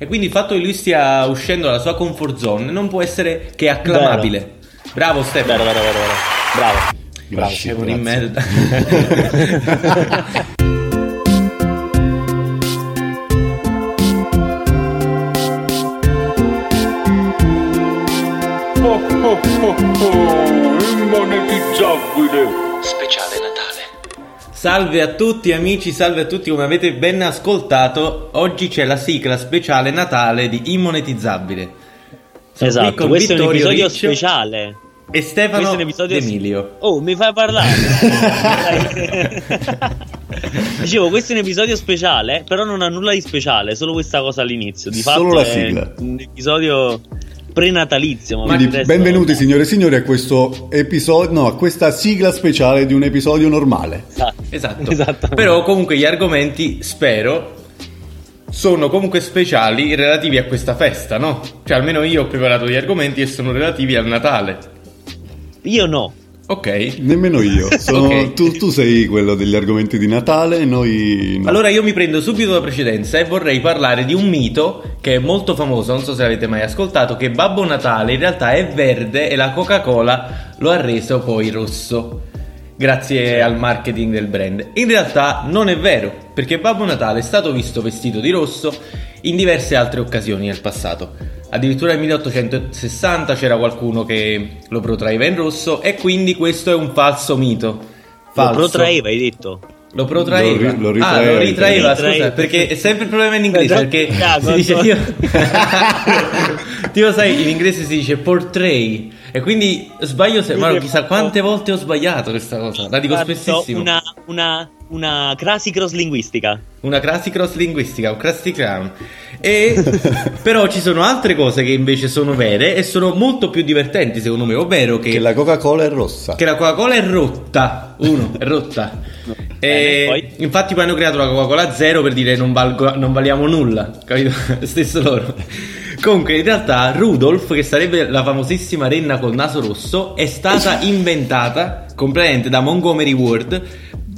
E quindi il fatto che lui stia uscendo dalla sua comfort zone non può essere che acclamabile. Vero. Bravo Stefano. Vero, vero, vero, vero. Bravo. Bravo, sei un in merda. oh, oh, oh, oh, immonetizzabile. Salve a tutti amici, salve a tutti, come avete ben ascoltato, oggi c'è la sigla speciale Natale di Immonetizzabile. Sono esatto, questo Vittorio è un episodio Riccio speciale. E Stefano episodio... Emilio. Oh, mi fai parlare? Dicevo, questo è un episodio speciale, però non ha nulla di speciale, solo questa cosa all'inizio. Di solo la sigla. un episodio prenatalizio. Quindi, benvenuti signore e signori a questo episodio, no, a questa sigla speciale di un episodio normale. Esatto. esatto. Però comunque gli argomenti, spero, sono comunque speciali relativi a questa festa, no? Cioè almeno io ho preparato gli argomenti e sono relativi al Natale. Io no. Ok. Nemmeno io. Sono, okay. tu, tu, sei quello degli argomenti di Natale, noi no. Allora io mi prendo subito la precedenza e vorrei parlare di un mito che è molto famoso, non so se l'avete mai ascoltato, che Babbo Natale in realtà è verde e la Coca-Cola lo ha reso poi rosso. Grazie al marketing del brand. In realtà non è vero, perché Babbo Natale è stato visto vestito di rosso in diverse altre occasioni nel passato. Addirittura nel 1860 c'era qualcuno che lo protraeva in rosso e quindi questo è un falso mito. Falso. Lo protraeva, hai detto? Lo protraeva. Lo, ri- lo ah, lo ritraeva, scusa, perché è sempre il problema in inglese, perché si dice io... tipo sai, in inglese si dice portray e quindi sbaglio se... Ma chissà quante volte ho sbagliato questa cosa, la dico spessissimo. Una, una, una crasi cross linguistica. Una crasi cross linguistica, un crusty clown. E però ci sono altre cose che invece sono vere e sono molto più divertenti secondo me, ovvero che, che la Coca-Cola è rossa. Che la Coca-Cola è rotta. Uno, è rotta. E Bene, infatti poi hanno creato la Coca-Cola zero per dire non, valgo, non valiamo nulla, capito? Stesso loro. Comunque, in realtà, Rudolph, che sarebbe la famosissima renna col naso rosso, è stata inventata completamente da Montgomery Ward,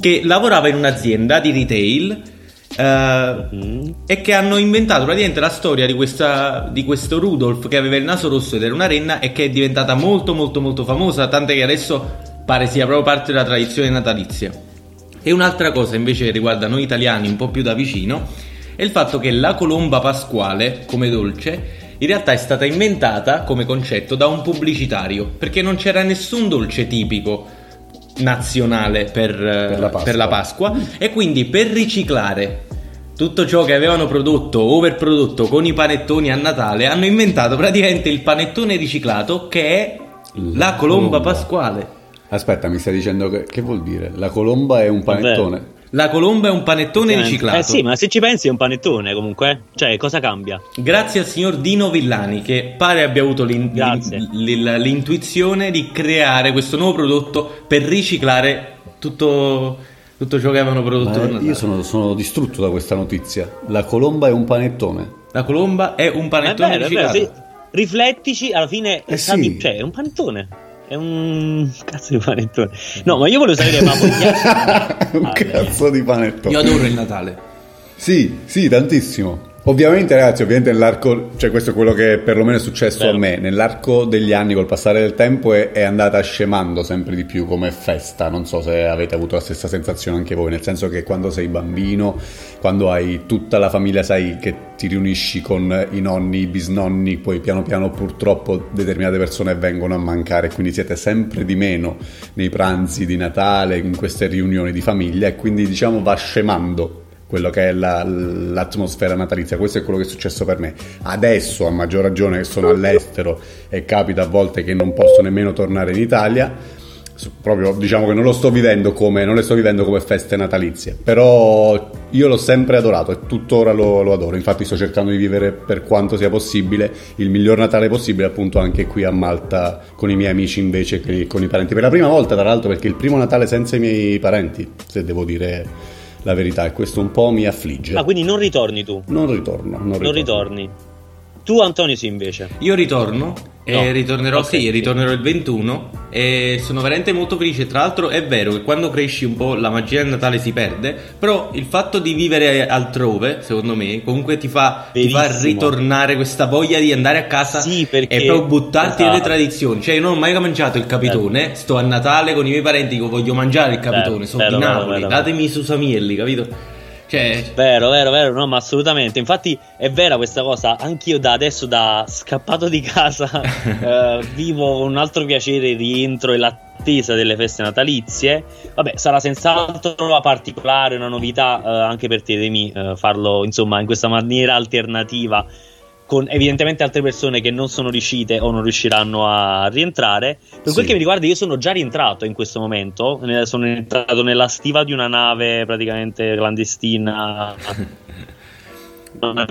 che lavorava in un'azienda di retail Uh, e che hanno inventato praticamente la storia di, questa, di, questo Rudolph che aveva il naso rosso ed era una renna e che è diventata molto molto molto famosa, tant'è che adesso pare sia proprio parte della tradizione natalizia. E un'altra cosa invece che riguarda noi italiani un po' più da vicino è il fatto che la colomba pasquale come dolce in realtà è stata inventata come concetto da un pubblicitario perché non c'era nessun dolce tipico nazionale per, per, la, per la Pasqua e quindi per riciclare tutto ciò che avevano prodotto, overprodotto con i panettoni a Natale, hanno inventato praticamente il panettone riciclato che è la, la colomba, colomba, pasquale. Aspetta, mi stai dicendo che, che vuol dire? La colomba è un panettone? Vabbè. La colomba è un panettone eh, riciclato. Eh sì, ma se ci pensi è un panettone comunque. Cioè, cosa cambia? Grazie al signor Dino Villani che pare abbia avuto l'in- l'in- l'intuizione di creare questo nuovo prodotto per riciclare tutto, tutto ciò che avevano prodotto. io sono, sono, distrutto da questa notizia. La colomba è un panettone. La colomba è un panettone è vero, riciclato. È vero, sì. Riflettici, alla fine eh sì. di, cioè, è un panettone. È un cazzo di panettone. No, ma io volevo sapere, ma voi Un cazzo di panettone. Io adoro il Natale. Sì, sì, tantissimo. Ovviamente, ragazzi, ovviamente nell'arco, cioè questo è quello che perlomeno è successo Vero. a me, nell'arco degli anni, col passare del tempo, è, è, andata scemando sempre di più come festa. Non so se avete avuto la stessa sensazione anche voi, nel senso che quando sei bambino, quando hai tutta la famiglia, sai che ti riunisci con i nonni, i bisnonni, poi piano piano purtroppo determinate persone vengono a mancare, quindi siete sempre di meno nei pranzi di Natale, in queste riunioni di famiglia, e quindi diciamo va scemando quello che è la, l'atmosfera natalizia. Questo è quello che è successo per me. Adesso, a maggior ragione, che sono all'estero e capita a volte che non posso nemmeno tornare in Italia, proprio diciamo che non lo sto vivendo come, non le sto vivendo come feste natalizie. Però io l'ho sempre adorato e tuttora lo, lo adoro. Infatti, sto cercando di vivere per quanto sia possibile il miglior Natale possibile, appunto, anche qui a Malta con i miei amici invece che con i parenti. Per la prima volta, tra l'altro, perché il primo Natale senza i miei parenti, se devo dire la verità e questo un po' mi affligge. Ah, quindi non ritorni tu? Non ritorno, non, non ritorni. Tu Antonio sì invece. Io ritorno e No. ritornerò, Ok, sì, ritornerò il 21 e sono veramente molto felice. Tra l'altro è vero che quando cresci un po' la magia del Natale si perde, però il fatto di vivere altrove, secondo me, comunque ti fa, ti fa ritornare questa voglia di andare a casa Sì, perché- e proprio buttarti nelle esatto. tradizioni. Cioè io non ho mai mangiato il capitone, sto a Natale con i miei parenti, voglio mangiare il capitone, Vero, sono vero, di Napoli, vero. datemi i susamielli, capito? Cioè... Vero, vero, vero, no, ma assolutamente. Infatti è vera questa cosa. Anch'io da adesso, da scappato di casa, eh, vivo un altro piacere, il rientro e l'attesa delle feste natalizie. Vabbè, sarà senz'altro una particolare, una novità eh, anche per te, Demi, eh, farlo insomma in questa maniera alternativa. Con evidentemente altre persone che non sono riuscite o non riusciranno a rientrare. Per quel Sì. che mi riguarda, io sono già rientrato in questo momento. Sono entrato nella stiva di una nave praticamente clandestina.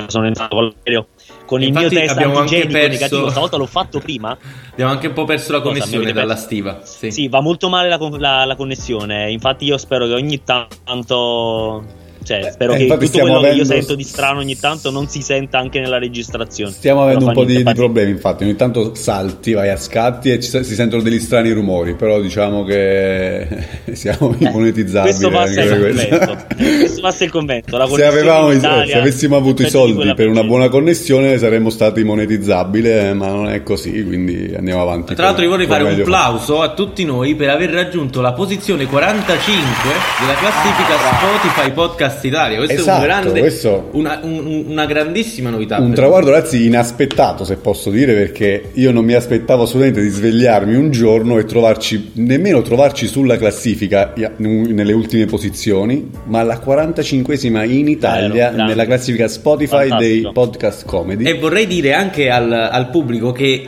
Sono entrato con l'aereo con il mio Infatti test abbiamo antigenico perso- negativo. Stavolta l'ho fatto prima. Abbiamo anche un po' perso la Cosa, connessione avete dalla stiva. Sì. Sì, va molto male la, la- la connessione. Infatti, io spero che ogni tanto. Cioè, Eh, spero eh, che infatti tutto stiamo quello che io avendo- sento di strano ogni tanto non si senta anche nella registrazione. Stiamo avendo un po' di, di problemi, infatti. Ogni tanto salti, vai a scatti e ci- si sentono degli strani rumori. Però diciamo che siamo immonetizzabili. Questo passa il per questo. convento. questo passa il convento. La Se, avevamo Italia, se avessimo avuto i soldi per una buona connessione saremmo stati monetizzabili, eh, ma non è così, quindi andiamo avanti. Tra l'altro io vorrei fare un plauso a tutti noi per aver raggiunto la posizione 45 della classifica Spotify Podcast Italia. Questo è Ah, Esatto, un grande, questo- una, un- una grandissima novità. Un traguardo, ragazzi, inaspettato, se posso dire, perché io non mi aspettavo assolutamente di svegliarmi un giorno e trovarci, nemmeno trovarci sulla classifica nelle ultime posizioni, ma alla 45esima in Italia grande. nella classifica Spotify Fantastico. dei podcast comedy. E vorrei dire anche al, al pubblico che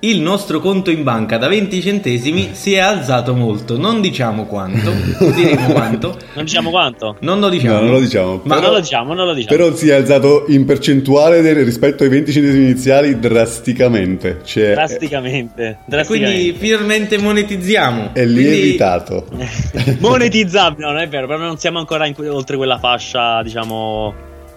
il nostro conto in banca da 20 centesimi si è alzato molto. Non diciamo quanto, non diremo quanto. Non diciamo quanto? Non lo diciamo. No, non lo diciamo. Ma non lo diciamo, non lo diciamo. Però si è alzato in percentuale del- rispetto ai 20 centesimi iniziali drasticamente. Cioè, drasticamente. E quindi drasticamente. finalmente monetizziamo. è Quindi- lievitato. monetizzabile, no, non è vero, però non siamo ancora in oltre quella fascia, diciamo,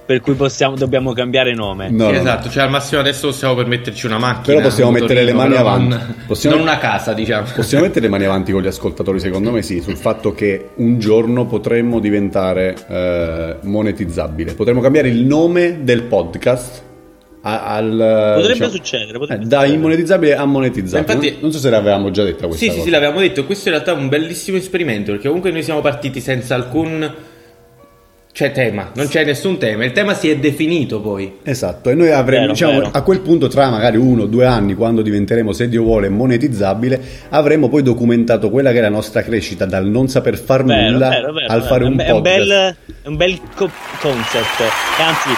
per cui possiamo, dobbiamo cambiare nome. No, Sì, no, no. esatto, cioè al massimo adesso possiamo permetterci una macchina. Però possiamo un mettere le mani avanti. Non, Possiamo- non una casa, diciamo. Possiamo mettere le mani avanti con gli ascoltatori, secondo me sì, sul fatto che un giorno potremmo diventare eh, monetizzabile. Potremmo cambiare il nome del podcast al... Potrebbe diciamo, succedere, potrebbe eh, da immonetizzabile a monetizzabile. Infatti- non, non so se l'avevamo già detta questa Sì, sì, cosa. sì, l'avevamo detto. Questo in realtà è un bellissimo esperimento perché comunque noi siamo partiti senza alcun c'è tema, non c'è nessun tema. Il tema si è definito poi. Esatto, e noi avremo, Vero, diciamo, vero. a quel punto, tra magari uno o due anni, quando diventeremo, se Dio vuole, monetizzabile, avremo poi documentato quella che è la nostra crescita dal non saper far Vero, nulla vero, vero, al vero. fare un un podcast. bel, è un bel co- concept. E anzi,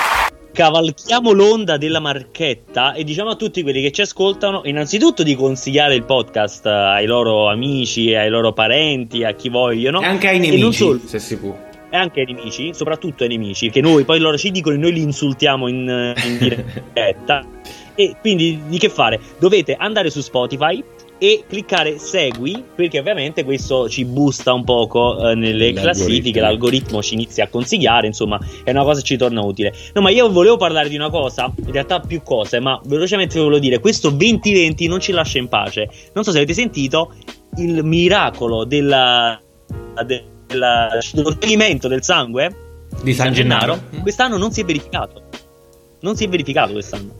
cavalchiamo l'onda della marchetta e diciamo a tutti quelli che ci ascoltano, innanzitutto di consigliare il podcast ai loro amici, ai loro parenti, a chi vogliono. E anche ai E non nemici, solo. se si può. E anche ai nemici, soprattutto ai nemici, che noi poi loro ci dicono e noi li insultiamo in, in diretta. E quindi di che fare? Dovete andare su Spotify e cliccare segui perché ovviamente questo ci boosta un poco eh, nelle L'algoritmo. classifiche, l'algoritmo ci inizia a consigliare, insomma è una cosa che ci torna utile. No ma io volevo parlare di una cosa, in realtà più cose, ma velocemente volevo dire, questo 2020 non ci lascia in pace. Non so se avete sentito il miracolo della, del- dello scioglimento del sangue Di San Gennaro. quest'anno non si è verificato. Non si è verificato quest'anno.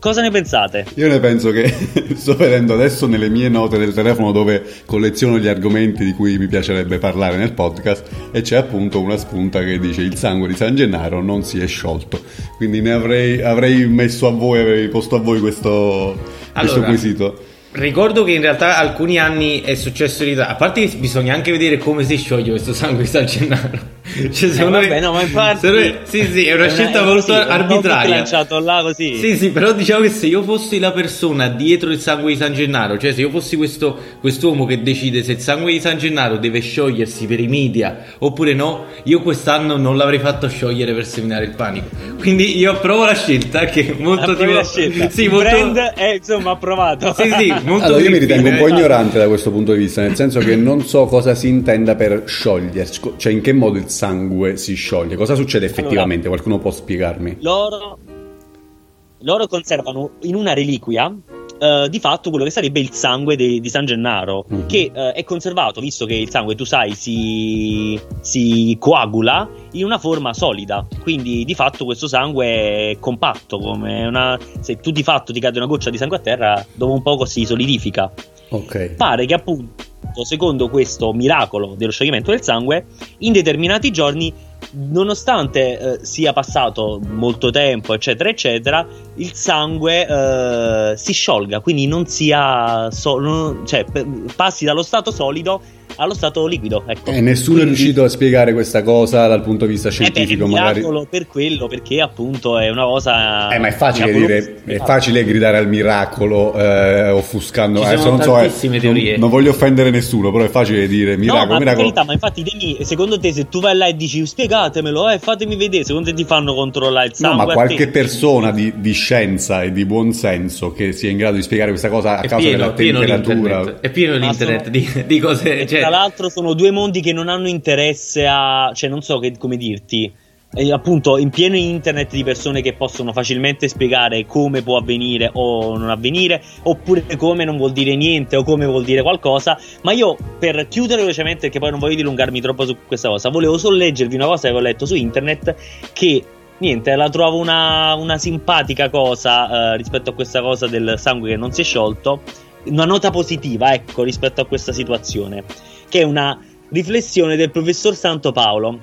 Cosa ne pensate? Io ne penso che sto vedendo adesso nelle mie note del telefono dove colleziono gli argomenti di cui mi piacerebbe parlare nel podcast e c'è appunto una spunta che dice il sangue di San Gennaro non si è sciolto. Quindi ne avrei, avrei messo a voi, avrei posto a voi questo, questo Allora, quesito. Ricordo che in realtà alcuni anni è successo in Italia. A parte che bisogna anche vedere come si scioglie questo sangue di San Gennaro. Cioè, secondo vabbè, me- no, ma infatti- me- sì, sì, è una scelta è molto nome arbitraria. lanciato là così. Sì, sì, però diciamo che se io fossi la persona dietro il sangue di San Gennaro, cioè se io fossi questo quest'uomo che decide se il sangue di San Gennaro deve sciogliersi per i media oppure no, io quest'anno non l'avrei fatto sciogliere per seminare il panico. Quindi io approvo la scelta che è molto tipo la scelta. Sì, Il molto brand è insomma approvato. Sì, sì, molto Allora io mi ritengo un po' ignorante da questo punto di vista, nel senso che non so cosa si intenda per sciogliersi, cioè in che modo il sangue si scioglie, cosa succede effettivamente, qualcuno può spiegarmi? Loro loro conservano in una reliquia Uh, di fatto quello che sarebbe il sangue de- di San Gennaro, mm-hmm. che uh, è conservato, visto che il sangue, tu sai, si, si, coagula in una forma solida. Quindi di fatto questo sangue è compatto, come una... se tu di fatto ti cade una goccia di sangue a terra, dopo un poco si solidifica. Ok. Pare che appunto, secondo questo miracolo dello scioglimento del sangue, in determinati giorni nonostante eh, sia passato molto tempo, eccetera, eccetera, il sangue eh, si sciolga, quindi non sia so- non, cioè, passi dallo stato solido allo stato liquido. Ecco. E nessuno Quindi... è riuscito a spiegare questa cosa dal punto di vista scientifico. Eh beh, magari. per quello, perché appunto è una cosa. Eh, ma è facile dire, è facile gridare al miracolo, eh, offuscando. Ci sono non so, eh, teorie. Non, non, voglio offendere nessuno, però è facile dire miracolo. No, ma miracolo. Verità, ma infatti, Demi, secondo te, se tu vai là e dici spiegatemelo, eh, fatemi vedere, secondo te ti fanno controllare il sangue? No, ma qualche persona di, di, scienza e di buon senso che sia in grado di spiegare questa cosa a è causa pieno, della temperatura. È pieno l'internet di, di cose. Cioè... Tra l'altro, sono due mondi che non hanno interesse a. cioè, non so che, come dirti. E appunto, in pieno internet di persone che possono facilmente spiegare come può avvenire o non avvenire, oppure come non vuol dire niente o come vuol dire qualcosa. Ma io, per chiudere velocemente, perché poi non voglio dilungarmi troppo su questa cosa, volevo solo leggervi una cosa che ho letto su internet che niente, la trovo una, una simpatica cosa eh, rispetto a questa cosa del sangue che non si è sciolto. Una nota positiva, ecco, rispetto a questa situazione. Che è una riflessione del professor Santo Paolo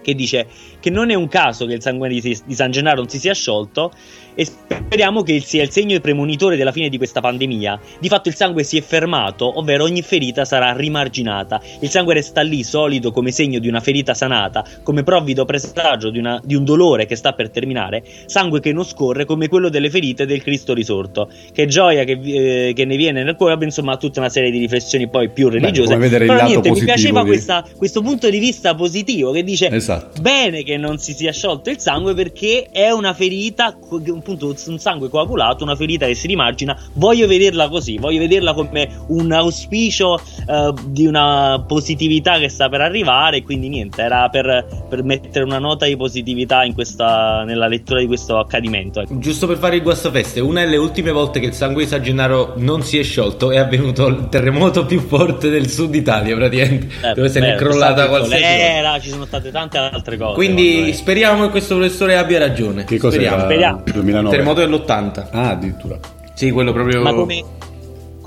che dice che non è un caso che il sangue di, San Gennaro non si sia sciolto e speriamo che sia il segno premonitore della fine di questa pandemia. Di fatto il sangue si è fermato, ovvero ogni ferita sarà rimarginata. Il sangue resta lì solido come segno di una ferita sanata, come provvido presagio di, una, di un dolore che sta per terminare, sangue che non scorre come quello delle ferite del Cristo risorto. Che gioia che, eh, che ne viene nel cuore, insomma, tutta una serie di riflessioni poi più religiose. Beh, Però niente, mi piaceva questa, questo punto di vista positivo che dice esatto. bene che non si sia sciolto il sangue perché è una ferita appunto un sangue coagulato, una ferita che si rimargina. Voglio vederla così, voglio vederla come un auspicio uh, di una positività che sta per arrivare. Quindi niente, era per, per mettere una nota di positività questa, nella lettura di questo accadimento. Ecco. Giusto per fare il guastafeste, una delle ultime volte che il sangue di San Gennaro non si è sciolto è avvenuto il terremoto più forte del sud Italia, praticamente, eh, dove se ne è crollata qualsiasi era, ci sono state tante altre cose. Quindi speriamo che questo professore abbia ragione. Che cosa speriamo. speriamo. 2009 terremoto dell'80. Ah, addirittura. Sì, quello proprio. Ma come,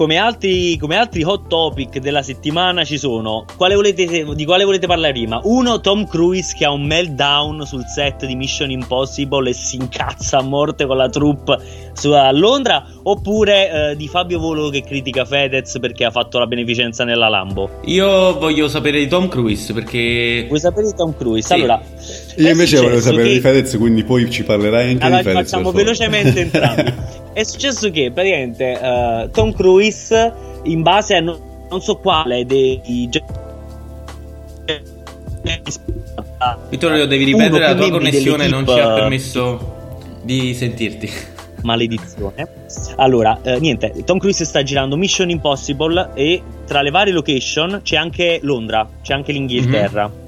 come, altri, come altri hot topic della settimana ci sono. Quale volete, di quale volete parlare prima? Uno, Tom Cruise che ha un meltdown sul set di Mission Impossible e si incazza a morte con la troupe a Londra. Oppure eh, di Fabio Volo che critica Fedez perché ha fatto la beneficenza nella Lambo. Io voglio sapere di Tom Cruise perché. Vuoi sapere di Tom Cruise? Sì. Allora. Io invece volevo sapere che... di Fedez, quindi poi ci parlerai anche allora, di Fedez. Facciamo velocemente entrambi. È successo che praticamente uh, Tom Cruise, in base a non, non so quale dei Vittorio, devi ripetere la tua connessione, non ci ha permesso di sentirti. Maledizione. Allora, eh, niente, Tom Cruise sta girando Mission Impossible e tra le varie location c'è anche Londra, c'è anche l'Inghilterra. Mm-hmm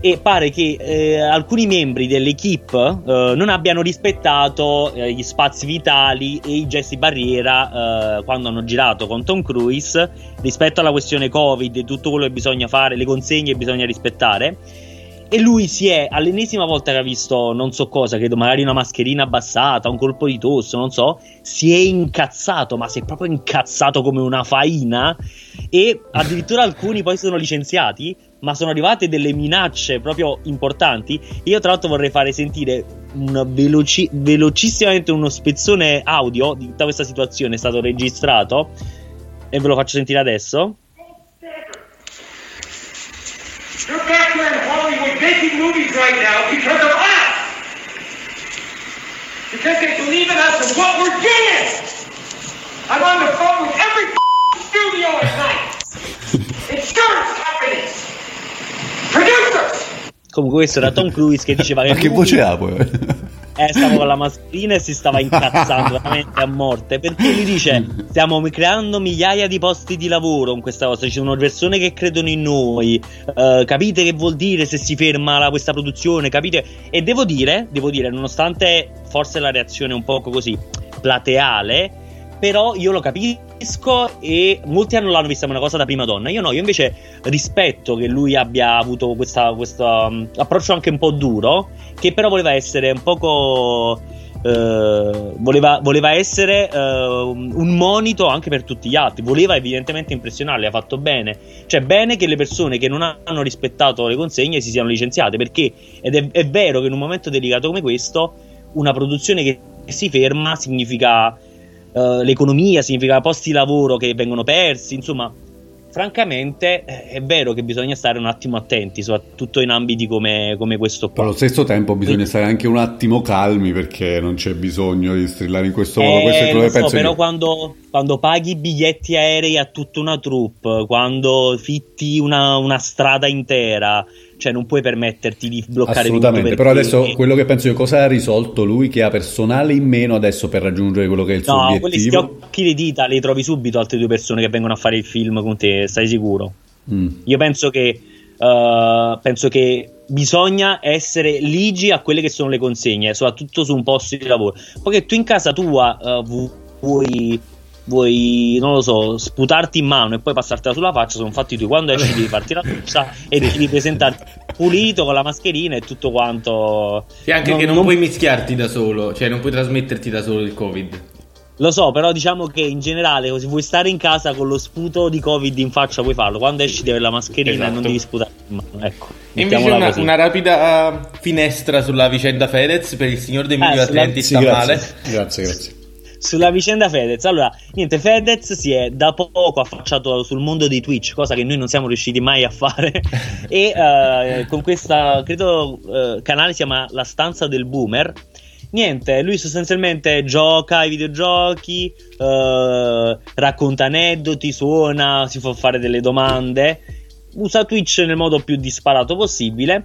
e pare che eh, alcuni membri dell'equipe eh, non abbiano rispettato eh, gli spazi vitali e i gesti barriera eh, quando hanno girato con Tom Cruise rispetto alla questione Covid e tutto quello che bisogna fare, le consegne che bisogna rispettare. E lui si è all'ennesima volta che ha visto non so cosa, credo magari una mascherina abbassata, un colpo di tosse, non so, si è incazzato, ma si è proprio incazzato come una faina. E addirittura alcuni poi sono licenziati ma sono arrivate delle minacce proprio importanti. Io, tra l'altro, vorrei fare sentire veloci- velocissimamente uno spezzone audio di tutta questa situazione. È stato registrato e ve lo faccio sentire adesso. You're back here in Hollywood making movies right now because of us! Because they believe in us and what we're doing! I'm on the phone with every studio at night! Insurance companies! Comunque questo era Tom Cruise che diceva che... Ma che voce ha poi? Eh, stavo con la mascherina e si stava incazzando veramente a morte. Perché lui dice: Stiamo creando migliaia di posti di lavoro con questa cosa. Ci sono persone che credono in noi. Uh, capite che vuol dire se si ferma la, questa produzione? Capite? E devo dire, devo dire, nonostante forse la reazione è un po' così plateale, però io lo capisco e molti hanno l'hanno vista come una cosa da prima donna. Io no, io invece rispetto che lui abbia avuto questo um, approccio anche un po' duro, che però voleva essere un poco. Uh, voleva, voleva, essere uh, un monito anche per tutti gli altri. Voleva evidentemente impressionarli. Ha fatto bene. Cioè, bene che le persone che non hanno rispettato le consegne si siano licenziate. Perché ed è, è vero che in un momento delicato come questo, una produzione che si ferma significa uh, l'economia, significa posti di lavoro che vengono persi, insomma, francamente eh, è vero che bisogna stare un attimo attenti, soprattutto in ambiti come, come questo qua. Allo stesso tempo bisogna stare anche un attimo calmi perché non c'è bisogno di strillare in questo modo. Eh, questo è quello che so, penso però io. quando, quando, paghi biglietti aerei a tutta una troupe, quando fitti una, una strada intera, cioè non puoi permetterti di bloccare assolutamente però adesso quello che penso io cosa ha risolto lui che ha personale in meno adesso per raggiungere quello che è il suo no, obiettivo? quelli occhi le dita le trovi subito altre due persone che vengono a fare il film con te stai sicuro? Mm. io penso che uh, penso che bisogna essere ligi a quelle che sono le consegne soprattutto su un posto di lavoro. Perché tu in casa tua uh, vuoi vuoi, non lo so, sputarti in mano e poi passartela sulla faccia, sono fatti tu. Quando esci devi farti la doccia e devi presentarti pulito con la mascherina e tutto quanto. Sì, anche non, che non, non puoi mischiarti da solo, cioè non puoi trasmetterti da solo il Covid. Lo so, però diciamo che in generale, se vuoi stare in casa con lo sputo di Covid in faccia, puoi farlo. Quando esci devi avere la mascherina esatto. e non devi sputare in mano. Ecco. E invece una, una, rapida finestra sulla vicenda Fedez per il signor De Emilio eh, Attenti sì, sta grazie. male. Grazie, grazie sulla vicenda Fedez. Allora, niente, Fedez si è da poco affacciato sul mondo di Twitch, cosa che noi non siamo riusciti mai a fare. e uh, con questa, credo, uh, canale si chiama La stanza del boomer. Niente, lui sostanzialmente gioca ai videogiochi, uh, racconta aneddoti, suona, si fa fare delle domande. Usa Twitch nel modo più disparato possibile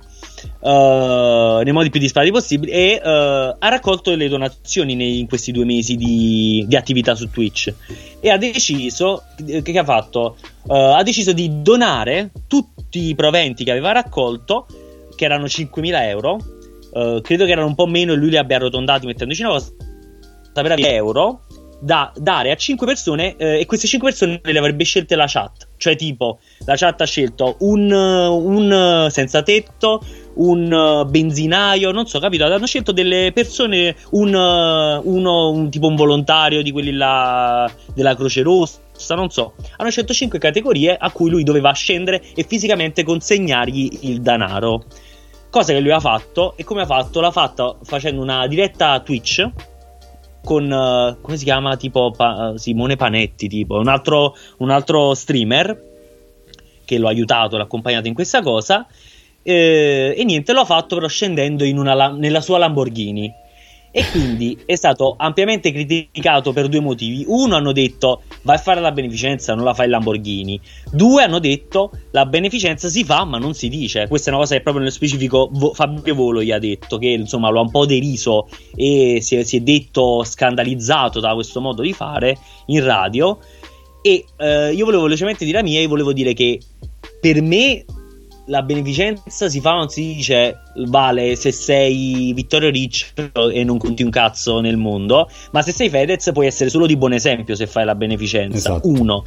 uh, nei modi più disparati possibili e uh, ha raccolto le donazioni nei, in questi due mesi di, di, attività su Twitch e ha deciso che, che ha fatto uh, ha deciso di donare tutti i proventi che aveva raccolto che erano 5.000 euro credo che erano un po' meno e lui li abbia arrotondati mettendoci una cosa per euro da dare a 5 persone eh, e queste 5 persone le avrebbe scelte la chat. Cioè, tipo, la chat ha scelto un, un senza tetto, un benzinaio, non so, capito? Hanno scelto delle persone, un, uno, un tipo un volontario di quelli là della Croce Rossa, non so. Hanno scelto 5 categorie a cui lui doveva scendere e fisicamente consegnargli il denaro. Cosa che lui ha fatto e come ha fatto? L'ha fatta facendo una diretta Twitch con uh, come si chiama tipo pa- Simone Panetti tipo un altro, un altro streamer che lo aiutato l'ha accompagnato in questa cosa eh, e niente l'ha fatto però scendendo una, nella sua Lamborghini e quindi è stato ampiamente criticato per due motivi. Uno hanno detto vai a fare la beneficenza, non la fai Lamborghini. Due hanno detto la beneficenza si fa ma non si dice. Questa è una cosa che proprio nello specifico Fabio Volo gli ha detto, che insomma lo ha un po' deriso e si è, si è detto scandalizzato da questo modo di fare in radio. E eh, io volevo velocemente dire la mia e volevo dire che per me la beneficenza si fa, non si dice vale se sei Vittorio Ricci e non conti un cazzo nel mondo, ma se sei Fedez puoi essere solo di buon esempio se fai la beneficenza. Esatto. Uno.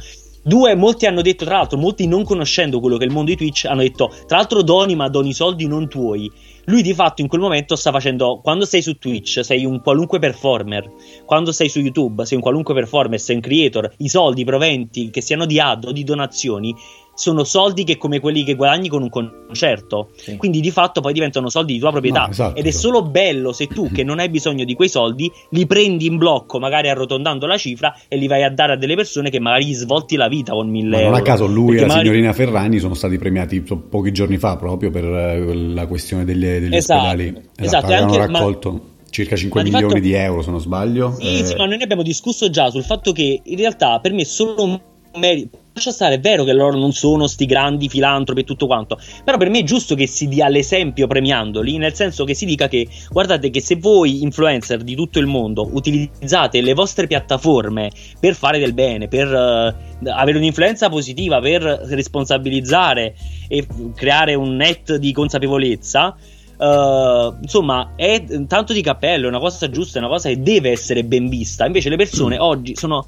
Due, molti hanno detto, tra l'altro, molti non conoscendo quello che è il mondo di Twitch, hanno detto, tra l'altro doni, ma doni soldi non tuoi. Lui di fatto in quel momento sta facendo, quando sei su Twitch sei un qualunque performer, quando sei su YouTube sei un qualunque performer, sei un creator, i soldi, i proventi, che siano di ad o di donazioni, sono soldi che come quelli che guadagni con un concerto. Sì. Quindi di fatto poi diventano soldi di tua proprietà. No, esatto, Ed è esatto. solo bello se tu, che non hai bisogno di quei soldi, li prendi in blocco, magari arrotondando la cifra, e li vai a dare a delle persone che magari gli svolti la vita con mille Ma euro. Non a caso lui Perché e la magari... signorina Ferrani sono stati premiati pochi giorni fa proprio per eh, la questione degli, degli esatto, ospedali. Esatto, esatto anche, raccolto. Ma circa 5 milioni di, fatto... di euro se non sbaglio. Sì, eh... sì, ma noi ne abbiamo discusso già sul fatto che in realtà per me solo merito. Lascia stare, è vero che loro non sono sti grandi filantropi e tutto quanto, però per me è giusto che si dia l'esempio premiandoli, nel senso che si dica che guardate che se voi influencer di tutto il mondo utilizzate le vostre piattaforme per fare del bene, per uh, avere un'influenza positiva, per responsabilizzare e creare un net di consapevolezza, Uh, insomma, è tanto di cappello, è una cosa giusta, è una cosa che deve essere ben vista. Invece le persone oggi sono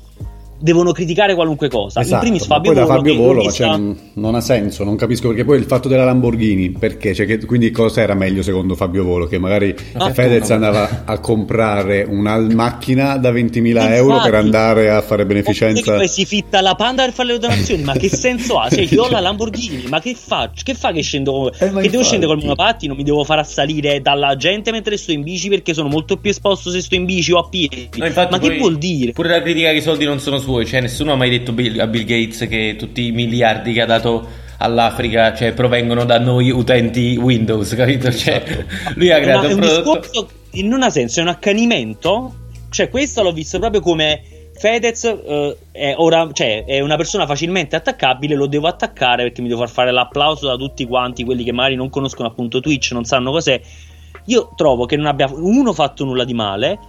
devono criticare qualunque cosa. Esatto, In primis Fabio poi Volo, da Fabio Volo cioè, non, non, ha senso, non capisco perché poi il fatto della Lamborghini, perché? Cioè, che, quindi cosa era meglio secondo Fabio Volo? Che magari ah, Fedez andava a comprare una macchina da 20.000 Infatti, euro per andare a fare beneficenza. Poi si fitta la Panda per fare le donazioni, ma che senso ha? Cioè, io ho la Lamborghini, ma che faccio? Che fa che scendo? Eh, che devo scendere col monopattino? Mi devo far assalire dalla gente mentre sto in bici perché sono molto più esposto se sto in bici o a piedi. No, ma che vuol dire? Pure la critica che i soldi non sono suoi, cioè nessuno ha mai detto Bill, a Bill Gates che tutti i miliardi che ha dato all'Africa cioè, provengono da noi utenti Windows, capito? Cioè, esatto. lui ha creato un, un prodotto... discorso non ha senso, è un accanimento. Cioè, questo l'ho visto proprio come Fedez uh, è, ora, cioè, è, una persona facilmente attaccabile, lo devo attaccare perché mi devo far fare l'applauso da tutti quanti quelli che magari non conoscono appunto Twitch, non sanno cos'è. Io trovo che non abbia uno fatto nulla di male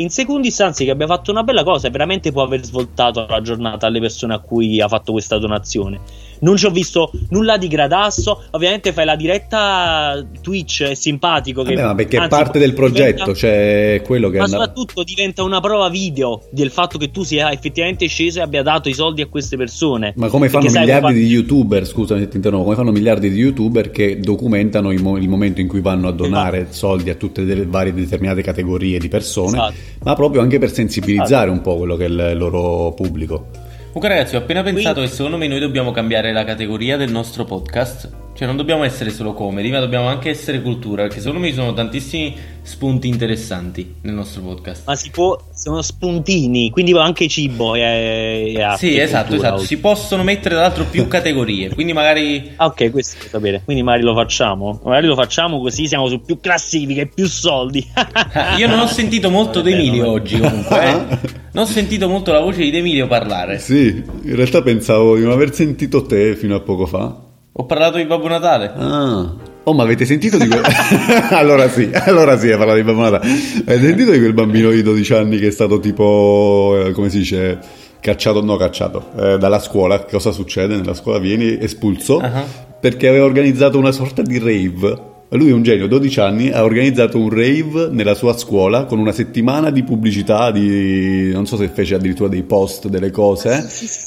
in seconda istanza che abbia fatto una bella cosa e veramente può aver svoltato la giornata alle persone a cui ha fatto questa donazione. Non ci ho visto nulla di gradasso. Ovviamente fai la diretta Twitch, è simpatico. Che, Vabbè, ma perché è parte del progetto, diventa, cioè quello che Ma andava... soprattutto diventa una prova video del fatto che tu sia effettivamente sceso e abbia dato i soldi a queste persone. Ma come fanno miliardi di youtuber, scusami se ti interrompo, come fanno miliardi di youtuber che documentano il, mo- il momento in cui vanno a donare esatto. soldi a tutte le varie determinate categorie di persone, esatto. ma proprio anche per sensibilizzare esatto. un po' quello che è il loro pubblico. Comunque ragazzi ho appena pensato Quindi... che secondo me noi dobbiamo cambiare la categoria del nostro podcast Cioè non dobbiamo essere solo comedy ma dobbiamo anche essere cultura Perché secondo me ci sono tantissimi spunti interessanti nel nostro podcast Ma si può, sono spuntini quindi anche cibo e, e Sì esatto esatto oggi. si possono mettere tra l'altro più categorie Quindi magari ah, Ok questo sta bene quindi magari lo facciamo Magari lo facciamo così siamo su più classifiche più soldi Io non ho sentito molto di Emilio oggi comunque eh. Non ho sentito molto la voce di Emilio parlare. Sì, in realtà pensavo di non aver sentito te fino a poco fa. Ho parlato di Babbo Natale. Ah. Oh, ma avete sentito di quel... allora sì, allora sì, parlato di Babbo Natale. Avete sentito di quel bambino di 12 anni che è stato tipo, eh, come si dice, cacciato, no cacciato, eh, dalla scuola. Cosa succede nella scuola? Vieni espulso uh-huh. perché aveva organizzato una sorta di rave lui è un genio, 12 anni, ha organizzato un rave nella sua scuola con una settimana di pubblicità, di... non so se fece addirittura dei post, delle cose.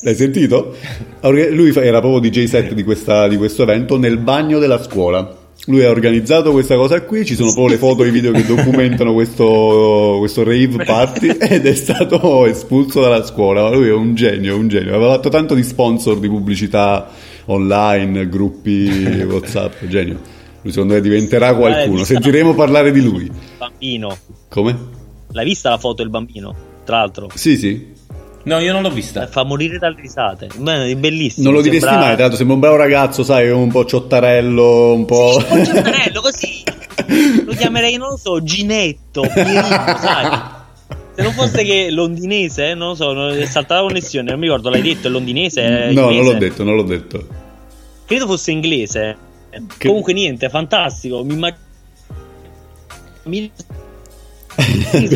L'hai sentito? Lui era proprio DJ set di, questa, di questo evento nel bagno della scuola. Lui ha organizzato questa cosa qui, ci sono proprio le foto e i video che documentano questo, questo rave party ed è stato espulso dalla scuola. Lui è un genio, un genio. Aveva fatto tanto di sponsor di pubblicità online, gruppi WhatsApp, genio. Lui secondo me diventerà qualcuno. Sentiremo parlare di lui. Bambino. Come? L'hai vista la foto del bambino? Tra l'altro. Sì, sì. No, io non l'ho vista. Fa morire dalle risate. Beh, bellissimo. Non lo diresti sembra... mai, tra l'altro sembra un bravo ragazzo, sai, un po' ciottarello, un po'... Sì, un ciottarello, così. lo chiamerei, non lo so, Ginetto, Pierino, sai. Se non fosse che londinese, non lo so, è saltata la connessione, non mi ricordo, l'hai detto, è londinese? È no, non l'ho detto, non l'ho detto. Credo fosse inglese. Comunque niente, fantastico. Mi immagino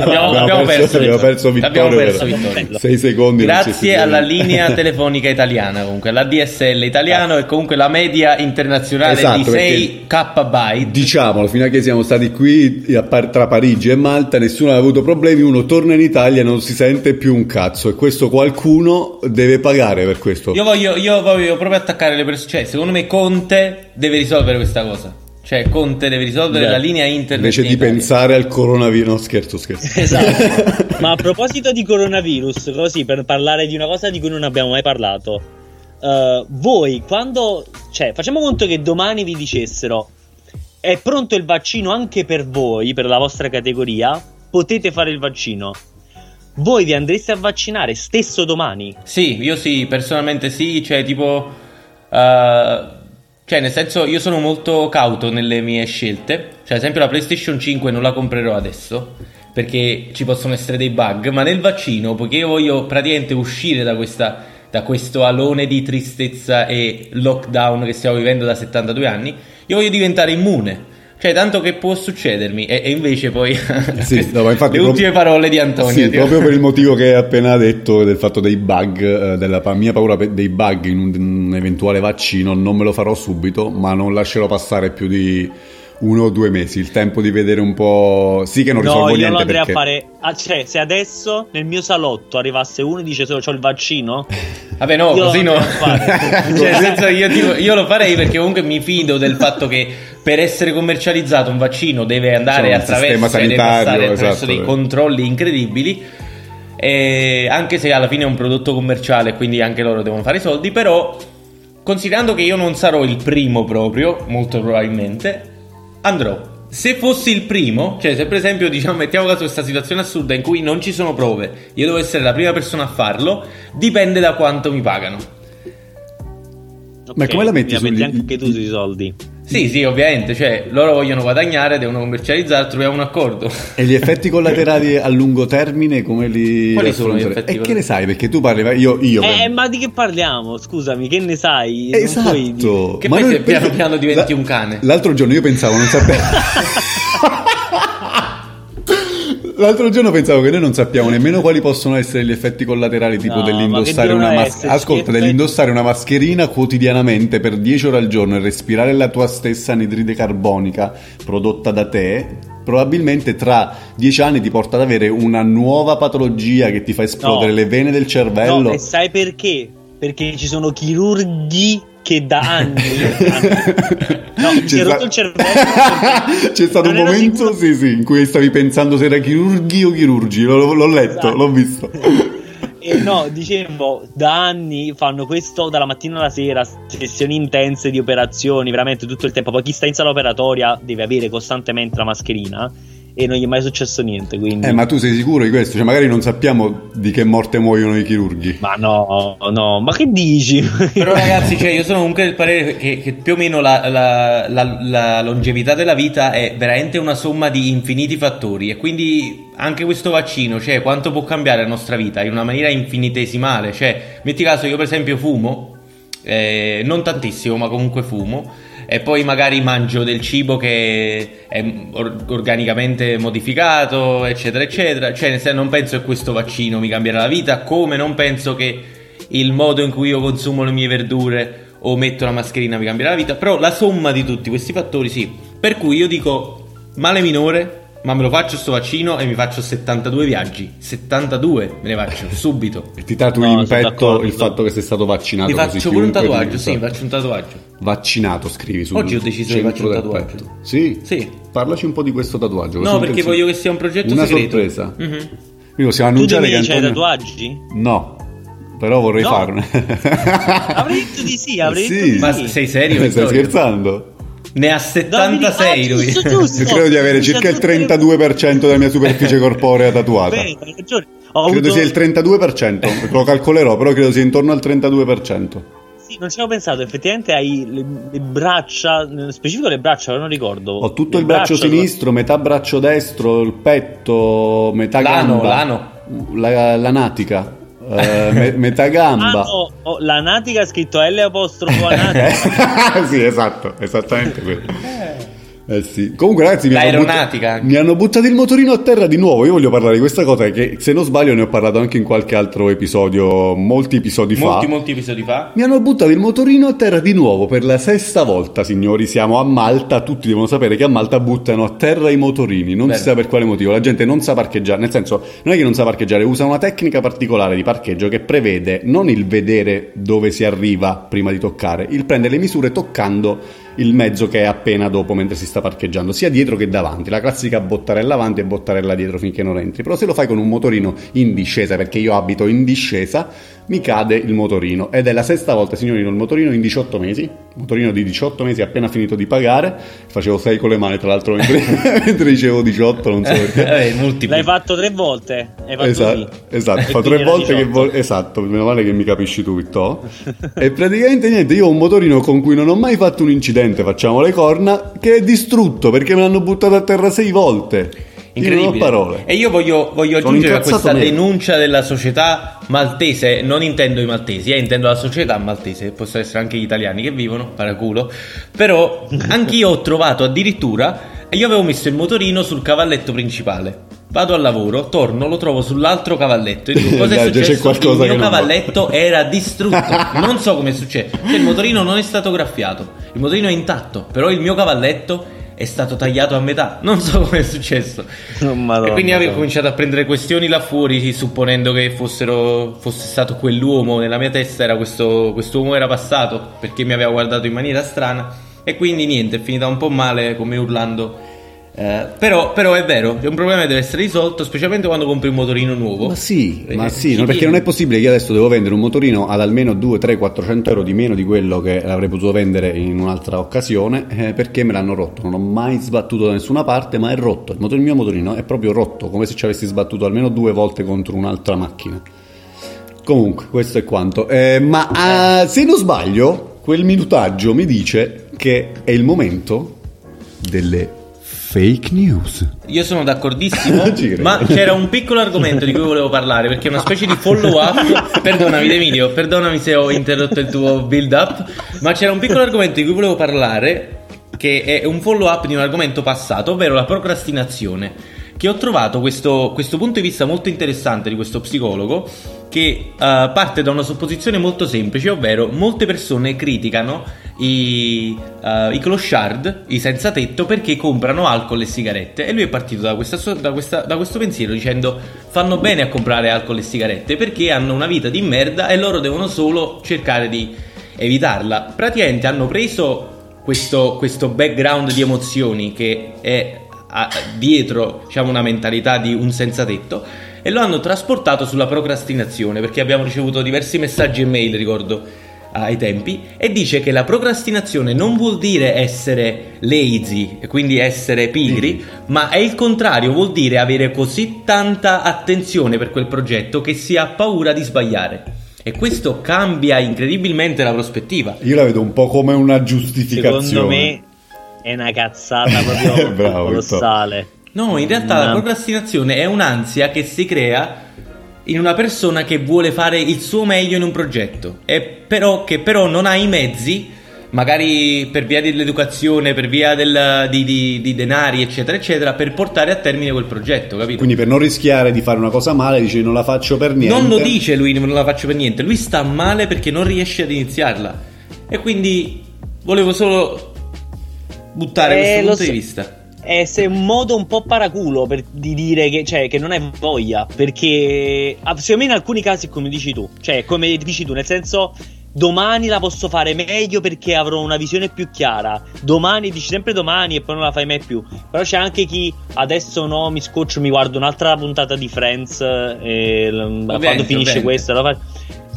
abbiamo, abbiamo, perso, abbiamo perso Vittorio, abbiamo perso Vittorio. 6 secondi grazie alla linea telefonica italiana comunque la DSL italiano e comunque la media internazionale esatto, di 6 KB diciamolo fino a che siamo stati qui tra Parigi e Malta nessuno ha avuto problemi uno torna in Italia e non si sente più un cazzo. E questo qualcuno deve pagare per questo. Io voglio, io voglio proprio attaccare le persone cioè secondo me Conte deve risolvere questa cosa cioè, Conte deve risolvere esatto. la linea internet. Invece in di Italia. pensare al coronavirus. No, scherzo, scherzo. Esatto. Ma a proposito di coronavirus, così per parlare di una cosa di cui non abbiamo mai parlato. Uh, voi quando. Cioè, facciamo conto che domani vi dicessero. È pronto il vaccino anche per voi, per la vostra categoria. Potete fare il vaccino. Voi vi andreste a vaccinare stesso domani? Sì, io sì, personalmente sì. Cioè, tipo. Uh cioè, nel senso, io sono molto cauto nelle mie scelte. Cioè, ad esempio, la PlayStation 5 non la comprerò adesso perché ci possono essere dei bug. Ma nel vaccino, poiché io voglio praticamente uscire da questa, da questo alone di tristezza e lockdown che stiamo vivendo da 72 anni, io voglio diventare immune. Cioè, tanto che può succedermi. E, e invece poi. Sì, no, ma infatti le ultime parole di Antonio. Sì, proprio per il motivo che hai appena detto del fatto dei bug, eh, della pa- mia paura pe- dei bug in un, un eventuale vaccino, non me lo farò subito, ma non lascerò passare più di uno o due mesi, il tempo di vedere un po'... Sì che non No, risolvo io niente lo andrei perché... a fare. ah, cioè, se adesso nel mio salotto arrivasse uno e dice solo c'ho il vaccino, Vabbè, no, Io così no. cioè, nel senso, io, tipo- io lo farei perché comunque mi fido del fatto che per essere commercializzato un vaccino deve andare un attraverso, sanitario, attraverso esatto, dei eh. controlli incredibili. E anche se alla fine è un prodotto commerciale, quindi anche loro devono fare i soldi, però considerando che io non sarò il primo proprio, molto probabilmente, andrò. Se fossi il primo, cioè se per esempio diciamo mettiamo caso questa situazione assurda in cui non ci sono prove, io devo essere la prima persona a farlo, dipende da quanto mi pagano. Ma Ok, come la metti sugli- anche tu sui soldi. Sì, sì, ovviamente, cioè loro vogliono guadagnare, devono commercializzare, troviamo un accordo. E gli effetti collaterali a lungo termine come li... Quali li sono gli affronterei? effetti E che ne sai? Perché tu parli... Io... io Eh, ma di che parliamo? Scusami, che ne sai? Non Esatto. puoi dire- Che Ma poi piano piano diventi la- un cane. L'altro giorno io pensavo non sappiamo. L'altro giorno pensavo che noi non sappiamo nemmeno quali possono essere gli effetti collaterali, tipo No, ma dell'indossare che una mascherina. Ascolta, dell'indossare una mascherina quotidianamente per 10 ore al giorno e respirare la tua stessa anidride carbonica prodotta da te. Probabilmente tra 10 anni ti porta ad avere una nuova patologia che ti fa esplodere No. le vene del cervello. No, e sai perché? Perché ci sono chirurghi che da anni No, mi si è C'è rotto il cervello C'è stato un momento sicuro- sì, sì, in cui stavi pensando se era chirurghi o chirurgi. L'ho, l'ho letto, Esatto. l'ho visto. E no, dicevo, da anni fanno questo dalla mattina alla sera, sessioni intense di operazioni, veramente tutto il tempo. Poi chi sta in sala operatoria deve avere costantemente la mascherina e non gli è mai successo niente, quindi... Eh, ma tu sei sicuro di questo? Cioè, magari non sappiamo di che morte muoiono i chirurghi. Ma no, no, ma che dici? Però ragazzi, cioè, io sono comunque del parere che, che più o meno la, la- la- la longevità della vita è veramente una somma di infiniti fattori e quindi anche questo vaccino, cioè quanto può cambiare la nostra vita in una maniera infinitesimale. Cioè, metti caso io per esempio fumo, eh, non tantissimo, ma comunque fumo. E poi magari mangio del cibo che è or- organicamente modificato, eccetera, eccetera. Cioè, senso, non penso che questo vaccino mi cambierà la vita, come non penso che il modo in cui io consumo le mie verdure o metto la mascherina mi cambierà la vita. Però la somma di tutti questi fattori, sì. Per cui io dico male minore, ma me lo faccio sto vaccino e mi faccio 72 viaggi. 72 me ne faccio subito. E ti tatui No, in petto il fatto che sei stato vaccinato. Mi faccio pure un tatuaggio, sì, mi faccio un tatuaggio. Vaccinato, scrivi su Oggi ho deciso di farci un tatuaggio. petto. Sì? Sì. Parlaci un po' di questo tatuaggio. No, perché penso- voglio che sia un progetto Una segreto. sorpresa. Mhm. Quindi possiamo tu annunciare che Antonio... tatuaggi? No, però vorrei No. farne. Avrei detto di sì, avrei Sì. detto di Ma sì. sei serio? Stai scherzando? Ne ha 76 Ah, lui. giusto, giusto. Io credo di avere circa il 32% della mia superficie corporea tatuata. Beh, hai ragione. Ho Credo avuto- sia il 32%, lo calcolerò, però credo sia intorno al 32%. Sì, non ci avevo pensato, effettivamente hai le, le braccia, nello specifico le braccia, non ricordo. Ho tutto Le il braccio braccia- sinistro, metà braccio destro, il petto, metà L'ano, gamba. l'ano. La, la natica, eh, me- metà Ah, gamba. no, oh, la natica ha scritto L apostrofo natica. sì, esatto, esattamente quello. Eh sì. Comunque, ragazzi, mi hanno, anche. mi hanno buttato il motorino a terra di nuovo. Io voglio parlare di questa cosa che, se non sbaglio, ne ho parlato anche in qualche altro episodio, molti episodi Molti, fa. molti episodi fa. Mi hanno buttato il motorino a terra di nuovo per la sesta volta, signori. Siamo a Malta, tutti devono sapere che a Malta buttano a terra i motorini. Non Bene. si sa per quale motivo. La gente non sa parcheggiare, nel senso, non è che non sa parcheggiare, usa una tecnica particolare di parcheggio che prevede non il vedere dove si arriva prima di toccare, il prendere le misure toccando il mezzo che è appena dopo mentre si sta parcheggiando, sia dietro che davanti. La classica bottarella avanti e bottarella dietro finché non entri. Però se lo fai con un motorino in discesa, perché io abito in discesa, mi cade il motorino. Ed è la sesta volta, signorino, il motorino in 18 mesi. Motorino di 18 mesi appena finito di pagare. Facevo 6 con le mani, tra l'altro, mentre, mentre dicevo 18, non so perché. Eh. L'hai fatto tre volte. Hai fatto Esatto, esatto, fa tre volte che 18. vol- esatto, meno male che mi capisci tu, Vitto. e praticamente niente, io ho un motorino con cui non ho mai fatto un incidente, facciamo le corna, che è distrutto perché me l'hanno buttato a terra sei volte. Incredibile. parole. E io voglio, voglio aggiungere a questa nero. denuncia della società maltese, non intendo i maltesi, eh, intendo la società maltese, possono essere anche gli italiani che vivono, paraculo, però anch'io ho trovato addirittura, e io avevo messo il motorino sul cavalletto principale. Vado al lavoro, torno, lo trovo sull'altro cavalletto e dico cosa è c'è successo? qualcosa il mio non va." cavalletto era distrutto, non so come è successo, cioè il motorino non è stato graffiato, il motorino è intatto, però il mio cavalletto è stato tagliato a metà, non so come è successo. Oh, Madonna, e quindi avevo cominciato a prendere questioni là fuori, supponendo che fossero, fosse stato quell'uomo nella mia testa, era questo quest'uomo era passato perché mi aveva guardato in maniera strana e quindi niente, è finita un po' male come urlando. Eh, però, però è vero, è un problema che deve essere risolto, specialmente quando compri un motorino nuovo. Ma sì, Eh, ma sì, no, perché non è possibile che io adesso devo vendere un motorino ad almeno 2, 3, 400 euro di meno di quello che avrei potuto vendere in un'altra occasione eh, perché me l'hanno rotto. Non ho mai sbattuto da nessuna parte, ma è rotto. Il, motor- il mio motorino è proprio rotto, come se ci avessi sbattuto almeno due volte contro un'altra macchina. Comunque, questo è quanto. Eh, ma ah, se non sbaglio, quel minutaggio mi dice che è il momento delle fake news. Io sono d'accordissimo, ma c'era un piccolo argomento di cui volevo parlare perché è una specie di follow up. Perdonami, Emilio, perdonami se ho interrotto il tuo build up, ma c'era un piccolo argomento di cui volevo parlare che è un follow up di un argomento passato, ovvero la procrastinazione. Che ho trovato questo, questo punto di vista molto interessante di questo psicologo che eh, parte da una supposizione molto semplice, ovvero molte persone criticano i, eh, i clochard, i senza tetto, perché comprano alcol e sigarette. E lui è partito da, questa da questa- da questo pensiero dicendo fanno bene a comprare alcol e sigarette perché hanno una vita di merda e loro devono solo cercare di evitarla. Praticamente hanno preso questo, questo background di emozioni che è a- dietro diciamo, una mentalità di un senza tetto e lo hanno trasportato sulla procrastinazione perché abbiamo ricevuto diversi messaggi e mail ricordo ai tempi e dice che la procrastinazione non vuol dire essere lazy e quindi essere pigri ma è il contrario vuol dire avere così tanta attenzione per quel progetto che si ha paura di sbagliare e questo cambia incredibilmente la prospettiva Io la vedo un po' come una giustificazione. Secondo me è una cazzata proprio Bravo, colossale. No, in realtà la No. procrastinazione è un'ansia che si crea in una persona che vuole fare il suo meglio in un progetto, e però, che però non ha i mezzi, magari per via dell'educazione, per via del- di, di- di denari, eccetera, eccetera, per portare a termine quel progetto, capito? Quindi per non rischiare di fare una cosa male dici non la faccio per niente. Non lo dice lui, non la faccio per niente, lui sta male perché non riesce ad iniziarla. E quindi volevo solo buttare Eh, questo punto so- di vista. È se un modo un po' paraculo per, di dire che, cioè, che non hai voglia. Perché ah, secondo me in alcuni casi, è come dici tu, cioè, come dici tu, nel senso. Domani la posso fare meglio perché avrò una visione più chiara. Domani dici sempre domani e poi non la fai mai più. Però c'è anche chi adesso no, mi scoccio, mi guardo un'altra puntata di Friends. E l- quando finisce ovviamente. questa, la fa-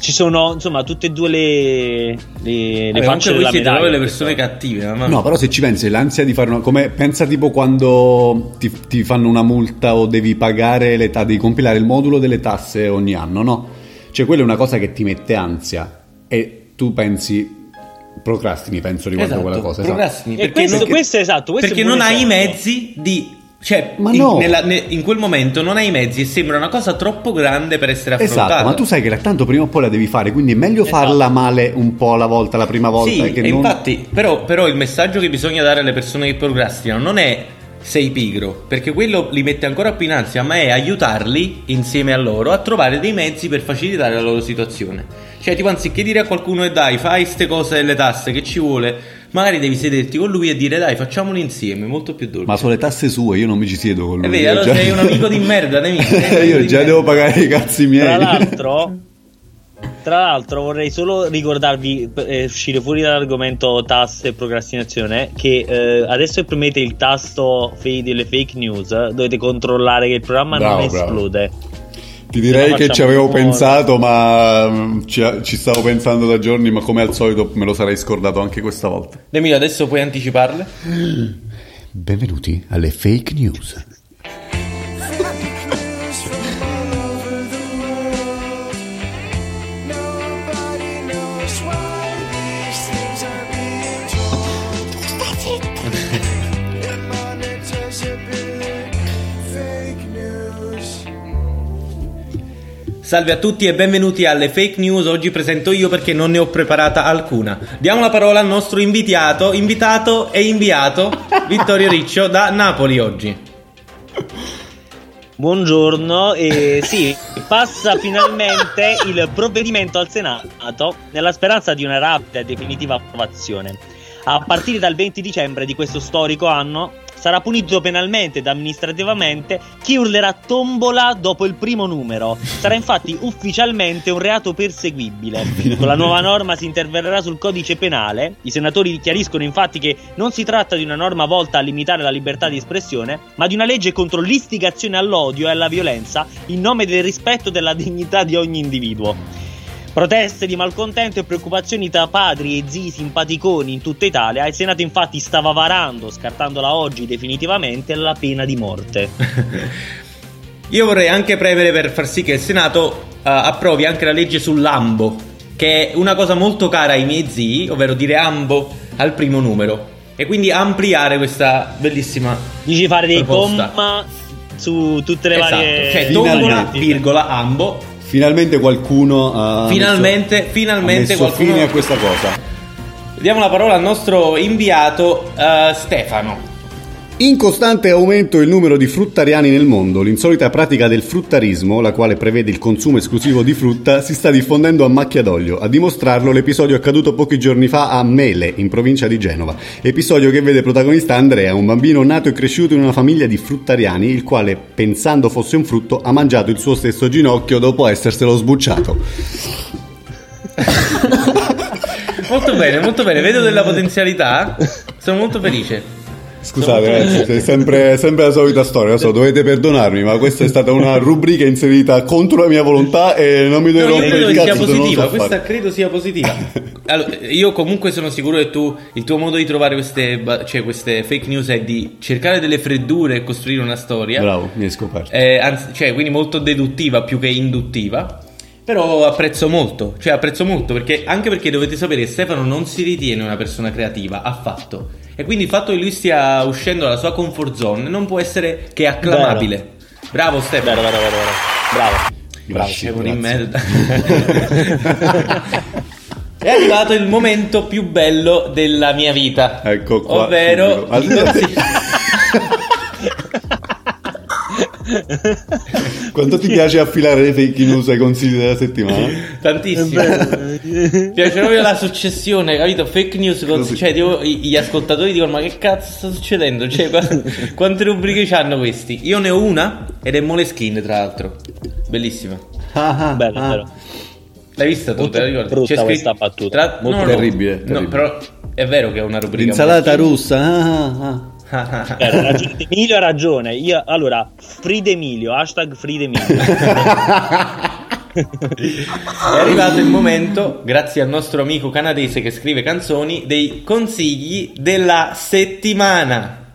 ci sono insomma tutte e due le, le, le Vabbè, facce della medaglia. le persone cattive, mamma No, però se ci pensi, l'ansia di fare una. Come pensa tipo quando ti, ti fanno una multa o devi pagare le tasse, devi compilare il modulo delle tasse ogni anno, no? Cioè, quella è una cosa che ti mette ansia. E tu pensi. Procrastini, penso riguardo Esatto, quella cosa. esatto. procrastini, E perché questo, non- questo è esatto. Questo perché non hai i mezzi di cioè Ma in, no. nella- ne- in quel momento non hai i mezzi e sembra una cosa troppo grande per essere affrontata Esatto, ma tu sai che tanto prima o poi la devi fare, quindi è meglio Esatto. farla male un po' alla volta, la prima volta. sì, che non... infatti però, però il messaggio che bisogna dare alle persone che procrastinano non è sei pigro perché quello li mette ancora più in ansia ma è aiutarli insieme a loro a trovare dei mezzi per facilitare la loro situazione cioè tipo anziché dire a qualcuno e dai fai ste cose delle tasse che ci vuole magari devi sederti con lui e dire dai facciamolo insieme molto più dolce Ma sono le tasse sue, io non mi ci siedo con lui. E vedi, allora già- sei un amico di merda, Nemi. Sei un amico io di già merda. devo pagare i cazzi miei. Tra l'altro, tra l'altro, vorrei solo ricordarvi, eh, uscire fuori dall'argomento tasse e procrastinazione, che eh, adesso che premete il tasto fe- delle fake news, eh, dovete controllare che il programma Bravo, non bravo. Ti direi che ci avevo un po'- pensato, ma mm, ci, ci stavo pensando da giorni, ma come al solito me lo sarei scordato anche questa volta. Emilio, adesso puoi anticiparle? Benvenuti alle fake news. Salve a tutti e benvenuti alle fake news. Oggi presento io perché non ne ho preparata alcuna. Diamo la parola al nostro invitato, invitato e inviato Vittorio Riccio da Napoli oggi. Buongiorno, e sì, passa finalmente il provvedimento al Senato nella speranza di una rapida e definitiva approvazione. A partire dal 20 dicembre di questo storico anno sarà punito penalmente ed amministrativamente chi urlerà tombola dopo il primo numero. Sarà infatti ufficialmente un reato perseguibile. Con la nuova norma si interverrà sul codice penale. I senatori chiariscono infatti che non si tratta di una norma volta a limitare la libertà di espressione, ma di una legge contro l'istigazione all'odio e alla violenza in nome del rispetto della dignità di ogni individuo. Proteste di malcontento e preoccupazioni tra padri e zii simpaticoni in tutta Italia. Il Senato infatti stava varando, scartandola oggi definitivamente, la pena di morte. Io vorrei anche premere per far sì che il Senato eh, approvi anche la legge sull'ambo, che è una cosa molto cara ai miei zii, ovvero dire ambo al primo numero. E quindi ampliare questa bellissima Dici fare dei proposta. comma su tutte le Esatto, varie. cioè tombola, virgola, ambo. Finalmente qualcuno ha Finalmente, messo, finalmente ha qualcuno- fine a questa cosa. Diamo la parola al nostro inviato eh, Stefano. In costante aumento il numero di fruttariani nel mondo, l'insolita pratica del fruttarismo, la quale prevede il consumo esclusivo di frutta, si sta diffondendo a macchia d'olio. A dimostrarlo l'episodio accaduto pochi giorni fa a Mele, in provincia di Genova. Episodio che vede protagonista Andrea, un bambino nato e cresciuto in una famiglia di fruttariani, il quale, pensando fosse un frutto, ha mangiato il suo stesso ginocchio dopo esserselo sbucciato. Molto bene, molto bene, vedo della potenzialità. Sono molto felice. Scusate ragazzi, è sempre, sempre la solita storia, lo so, dovete perdonarmi, ma questa è stata una rubrica inserita contro la mia volontà e non mi devo No, io rompere credo il che sia cazzo lo positiva, so questa fare. credo sia positiva. Allora, io comunque sono sicuro che tu, il tuo modo di trovare queste, cioè queste fake news è di cercare delle freddure e costruire una storia. Bravo, mi hai scoperto. Eh, anzi, cioè, quindi molto deduttiva più che induttiva. Però apprezzo molto, cioè apprezzo molto perché anche perché dovete sapere che Stefano non si ritiene una persona creativa affatto. E quindi il fatto che lui stia uscendo dalla sua comfort zone non può essere che acclamabile. Bravo Stefano. Vero, vero, vero, vero. Bravo. Siamo in merda. È arrivato il momento più bello della mia vita. Ecco qua, Ovvero i consigli- Quanto ti piace affilare le fake news ai consigli della settimana? Tantissimo. Mi piace proprio la successione, capito? Fake news, con- Così. cioè tipo, i- gli ascoltatori dicono ma che cazzo sta succedendo? Cioè, qua- quante rubriche hanno questi? Io ne ho una ed è Moleskin tra l'altro. Bellissima. Ah, ah, Bello, ah. bello. L'hai vista tu? Molto Te la ricordi? brutta scritto- questa battuta. Tra... Molto terribile, No, terribile. però è vero che è una rubrica L'insalata russa. ah, ah. Eh, ha ragione, Emilio ha ragione. Io, allora, Fridemilio, hashtag Fridemilio. È arrivato il momento, grazie al nostro amico canadese che scrive canzoni, dei consigli della settimana.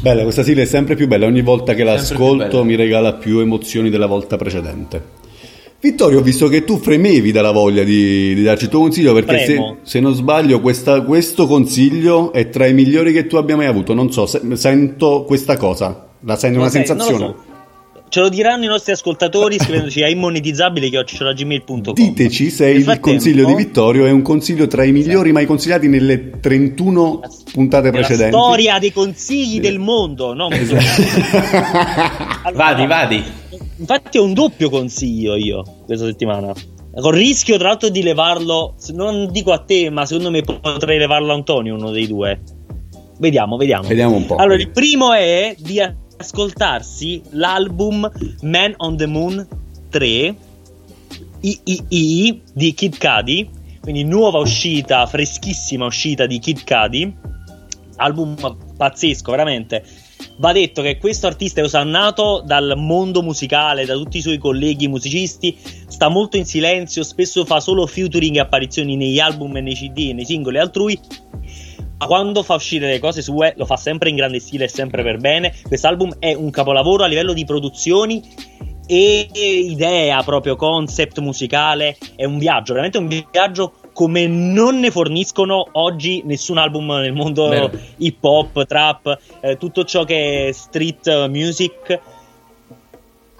Bella, questa sigla è sempre più bella, ogni volta che l'ascolto mi regala più emozioni della volta precedente. Vittorio, ho visto che tu fremevi dalla voglia di, di darci il tuo consiglio, perché se, se non sbaglio questa- questo consiglio è tra i migliori che tu abbia mai avuto. Non so, se- sento questa cosa, la sento una sai- sensazione. Ce lo diranno i nostri ascoltatori scrivendoci a immonetizzabile gmail.com Diteci se Nel il frattempo- consiglio di Vittorio è un consiglio tra i migliori mai consigliati nelle 31 puntate Nella precedenti. storia dei consigli del mondo, no? Allora, Vadi, vadi. Infatti ho un doppio consiglio io questa settimana. Con il rischio tra l'altro di levarlo, non dico a te, ma secondo me potrei levarlo a Antonio, uno dei due. Vediamo, vediamo. Vediamo un po'. Allora, il primo è di ascoltarsi l'album Man on the Moon 3 III di Kid Cudi, quindi nuova uscita, freschissima uscita di Kid Cudi, album pazzesco, veramente. Va detto che questo artista è osannato dal mondo musicale, da tutti i suoi colleghi musicisti, sta molto in silenzio, spesso fa solo featuring e apparizioni negli album e nei CD e nei singoli altrui. Quando fa uscire le cose sue lo fa sempre in grande stile e sempre per bene. Quest'album è un capolavoro a livello di produzioni e idea, proprio concept musicale. È un viaggio, veramente un viaggio come non ne forniscono oggi nessun album nel mondo hip hop, trap, eh, tutto ciò che è street music.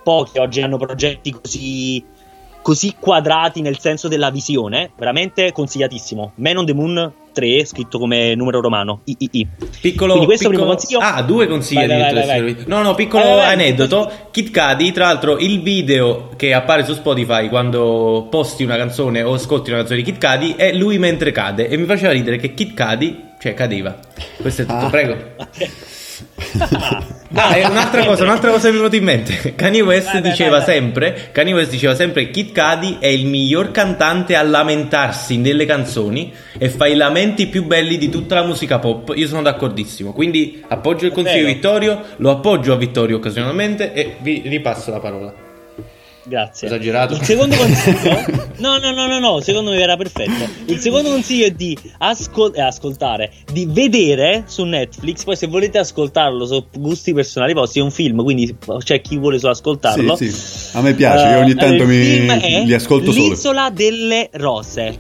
Pochi oggi hanno progetti così, così quadrati nel senso della visione. Veramente consigliatissimo. Man on the Moon 3, scritto come numero romano. III. Piccolo, Quindi questo è il piccolo- primo consiglio. Ah, due consigli Vai, vai, addirittura vai. No, no, piccolo Vai, vai, vai. aneddoto. Kid Cudi, tra l'altro, il video che appare su Spotify quando posti una canzone o ascolti una canzone di Kid Cudi è lui mentre cade. E mi faceva ridere che Kid Cudi, cioè, cadeva. Questo è tutto, Ah. prego. Ah, e un'altra cosa, un'altra cosa mi è venuta in mente. Kanye West Vai, diceva vai, vai. sempre, Kanye West diceva sempre che Kid Cudi è il miglior cantante a lamentarsi nelle canzoni e fa i lamenti più belli di tutta la musica pop. Io sono d'accordissimo. Quindi appoggio il consiglio di. Vittorio, lo appoggio a Vittorio occasionalmente e vi ripasso la parola. Grazie. Esagerato. Il secondo consiglio? No, no, no, no, no, secondo me era perfetto. Il secondo consiglio è di ascol- eh, ascoltare, di vedere su Netflix. Poi, se volete ascoltarlo su gusti personali vostri, è un film. Quindi c'è chi vuole solo ascoltarlo. Sì, sì. A me piace, io ogni Eh, tanto mi- li ascolto solo. L'isola delle rose.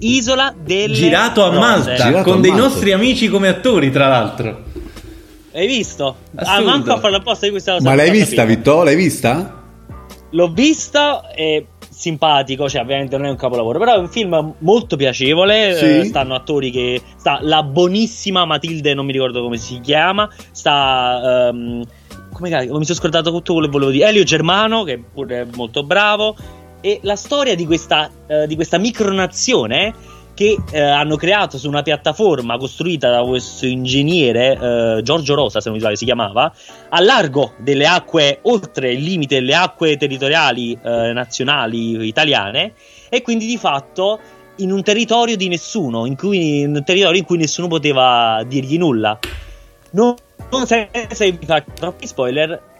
Isola delle Girato a rose. Malta Girato con a dei Malta. nostri amici come attori, tra l'altro. Hai visto? Ah, manco a fare apposta di questa cosa. Ma l'hai vista. Vittorio? L'hai vista? L'ho visto, è simpatico, cioè ovviamente non è un capolavoro, però è un film molto piacevole, Sì. eh, stanno attori che... sta la buonissima Matilde, non mi ricordo come si chiama, sta... ehm, come cazzo, mi sono scordato tutto quello che volevo dire, Elio Germano, che pure è molto bravo, e la storia di questa, eh, di questa micronazione che eh, hanno creato su una piattaforma costruita da questo ingegnere eh, Giorgio Rosa, se non mi sbaglio si chiamava, a largo delle acque, oltre il limite delle acque territoriali eh, nazionali italiane, e quindi di fatto in un territorio di nessuno, in, cui, in un territorio in cui nessuno poteva dirgli nulla. Non, non senza vi fare troppi spoiler,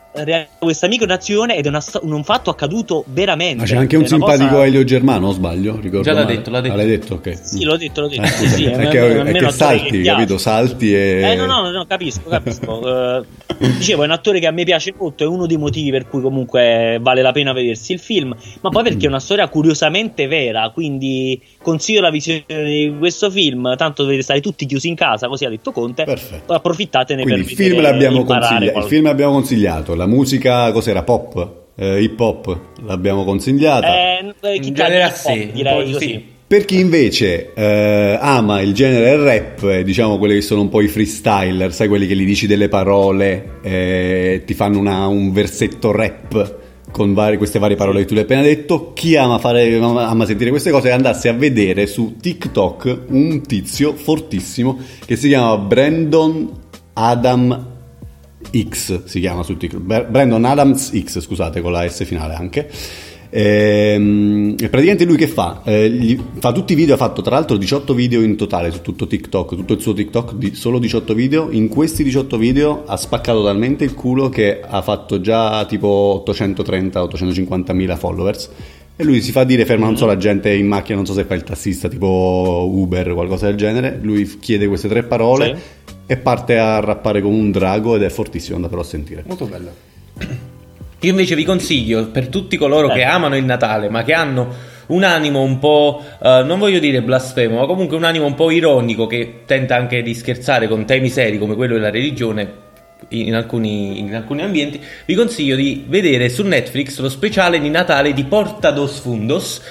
questa micronazione ed è una un fatto accaduto veramente. Ma c'è anche un simpatico cosa- Elio Germano, o sbaglio? Ricordo Già l'ha male. detto, l'ha detto. Ah, l'hai detto, ok. Sì, l'ho detto, l'ho detto. Eh, sì, sì, è almeno- che, è che salti, capito? Salti e... Eh, no, no, no, capisco, capisco. Eh, dicevo, è un attore che a me piace molto, è uno dei motivi per cui comunque vale la pena vedersi il film, ma poi perché è una storia curiosamente vera, quindi consiglio la visione di questo film, tanto dovete stare tutti chiusi in casa, così ha detto Conte, Perfetto. approfittatene Quindi il per film, vedere- l'abbiamo consiglia- il film l'abbiamo consigliato, la musica cos'era? Pop? Eh, hip hop l'abbiamo consigliata. Eh, chi In genere sì, direi di così. sì. Per chi invece eh, ama il genere rap, eh, diciamo quelli che sono un po' i freestyler, sai quelli che gli dici delle parole, eh, ti fanno una- un versetto rap con vari- queste varie parole che tu hai appena detto, chi ama, fare, ama ama sentire queste cose andasse a vedere su TikTok un tizio fortissimo che si chiama Brandon Adam X si chiama su TikTok Bra- Brandon Adams X scusate con la S finale anche Ehm, e praticamente lui che fa? Eh, fa tutti i video, ha fatto tra l'altro 18 video in totale su tutto TikTok, tutto il suo TikTok, di solo 18 video. In questi 18 video ha spaccato talmente il culo che ha fatto già tipo 830-850 mila followers. E lui si fa dire, ferma non so la gente in macchina, non so se fa il tassista tipo Uber o qualcosa del genere. Lui chiede queste tre parole Sì. E parte a rappare come un drago ed è fortissimo, andatelo a sentire. Molto bello. Io invece vi consiglio per tutti coloro Eh. che amano il Natale, ma che hanno un animo un po', eh, non voglio dire blasfemo, ma comunque un animo un po' ironico che tenta anche di scherzare con temi seri come quello della religione in alcuni, in alcuni ambienti, vi consiglio di vedere su Netflix lo speciale di Natale di Porta dos Fundos.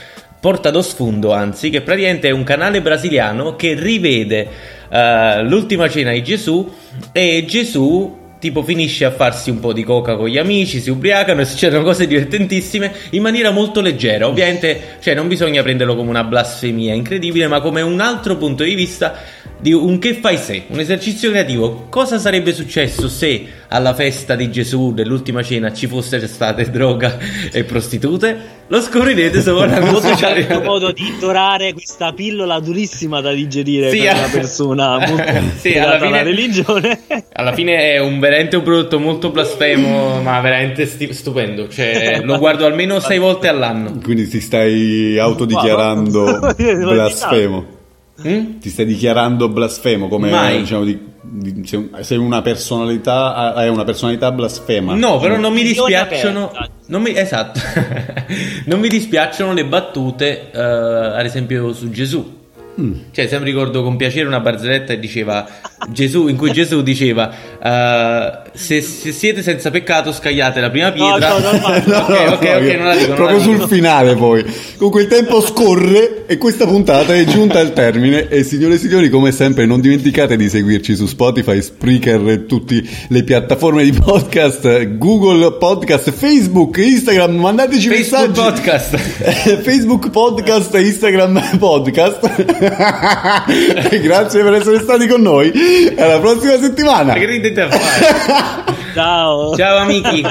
Porta dos Fundo, anzi, che praticamente è un canale brasiliano che rivede eh, l'ultima cena di Gesù e Gesù tipo finisce a farsi un po' di coca con gli amici, si ubriacano e succedono cose divertentissime in maniera molto leggera. Ovviamente, cioè, non bisogna prenderlo come una blasfemia incredibile, ma come un altro punto di vista di un che fai se, un esercizio creativo. Cosa sarebbe successo se alla festa di Gesù dell'ultima cena ci fossero state droga e prostitute? Lo scoprirete solo la Molto nostra certo modo di dorare questa pillola durissima da digerire Sì, per eh. una persona molto Sì, alla fine- alla religione. Alla fine è un, veramente un prodotto molto blasfemo, ma veramente sti- stupendo. Cioè, lo guardo almeno sei volte all'anno. Quindi ti stai autodichiarando blasfemo. Mm? Ti stai dichiarando blasfemo come diciamo di, di- sei, un- sei una personalità hai una personalità blasfema. No, però non mi dispiacciono. Non mi, esatto. non mi dispiacciono le battute, eh, ad esempio, su Gesù. Mm. Cioè, sempre ricordo con piacere una barzelletta che diceva Gesù, in cui Gesù diceva: eh, se, se siete senza peccato, scagliate la prima pietra. no, no, no, ok, ok, ok, non la dico. non Proprio la dico. sul finale poi. Comunque il tempo scorre e questa puntata è giunta al termine e signore e signori come sempre non dimenticate di seguirci su Spotify, Spreaker e tutte le piattaforme di podcast, Google Podcast, Facebook, Instagram, mandateci Facebook messaggi. podcast. Facebook Podcast e Instagram Podcast. Grazie per essere stati con noi. Alla prossima settimana. Ma che ridete a fare? Ciao. Ciao amici.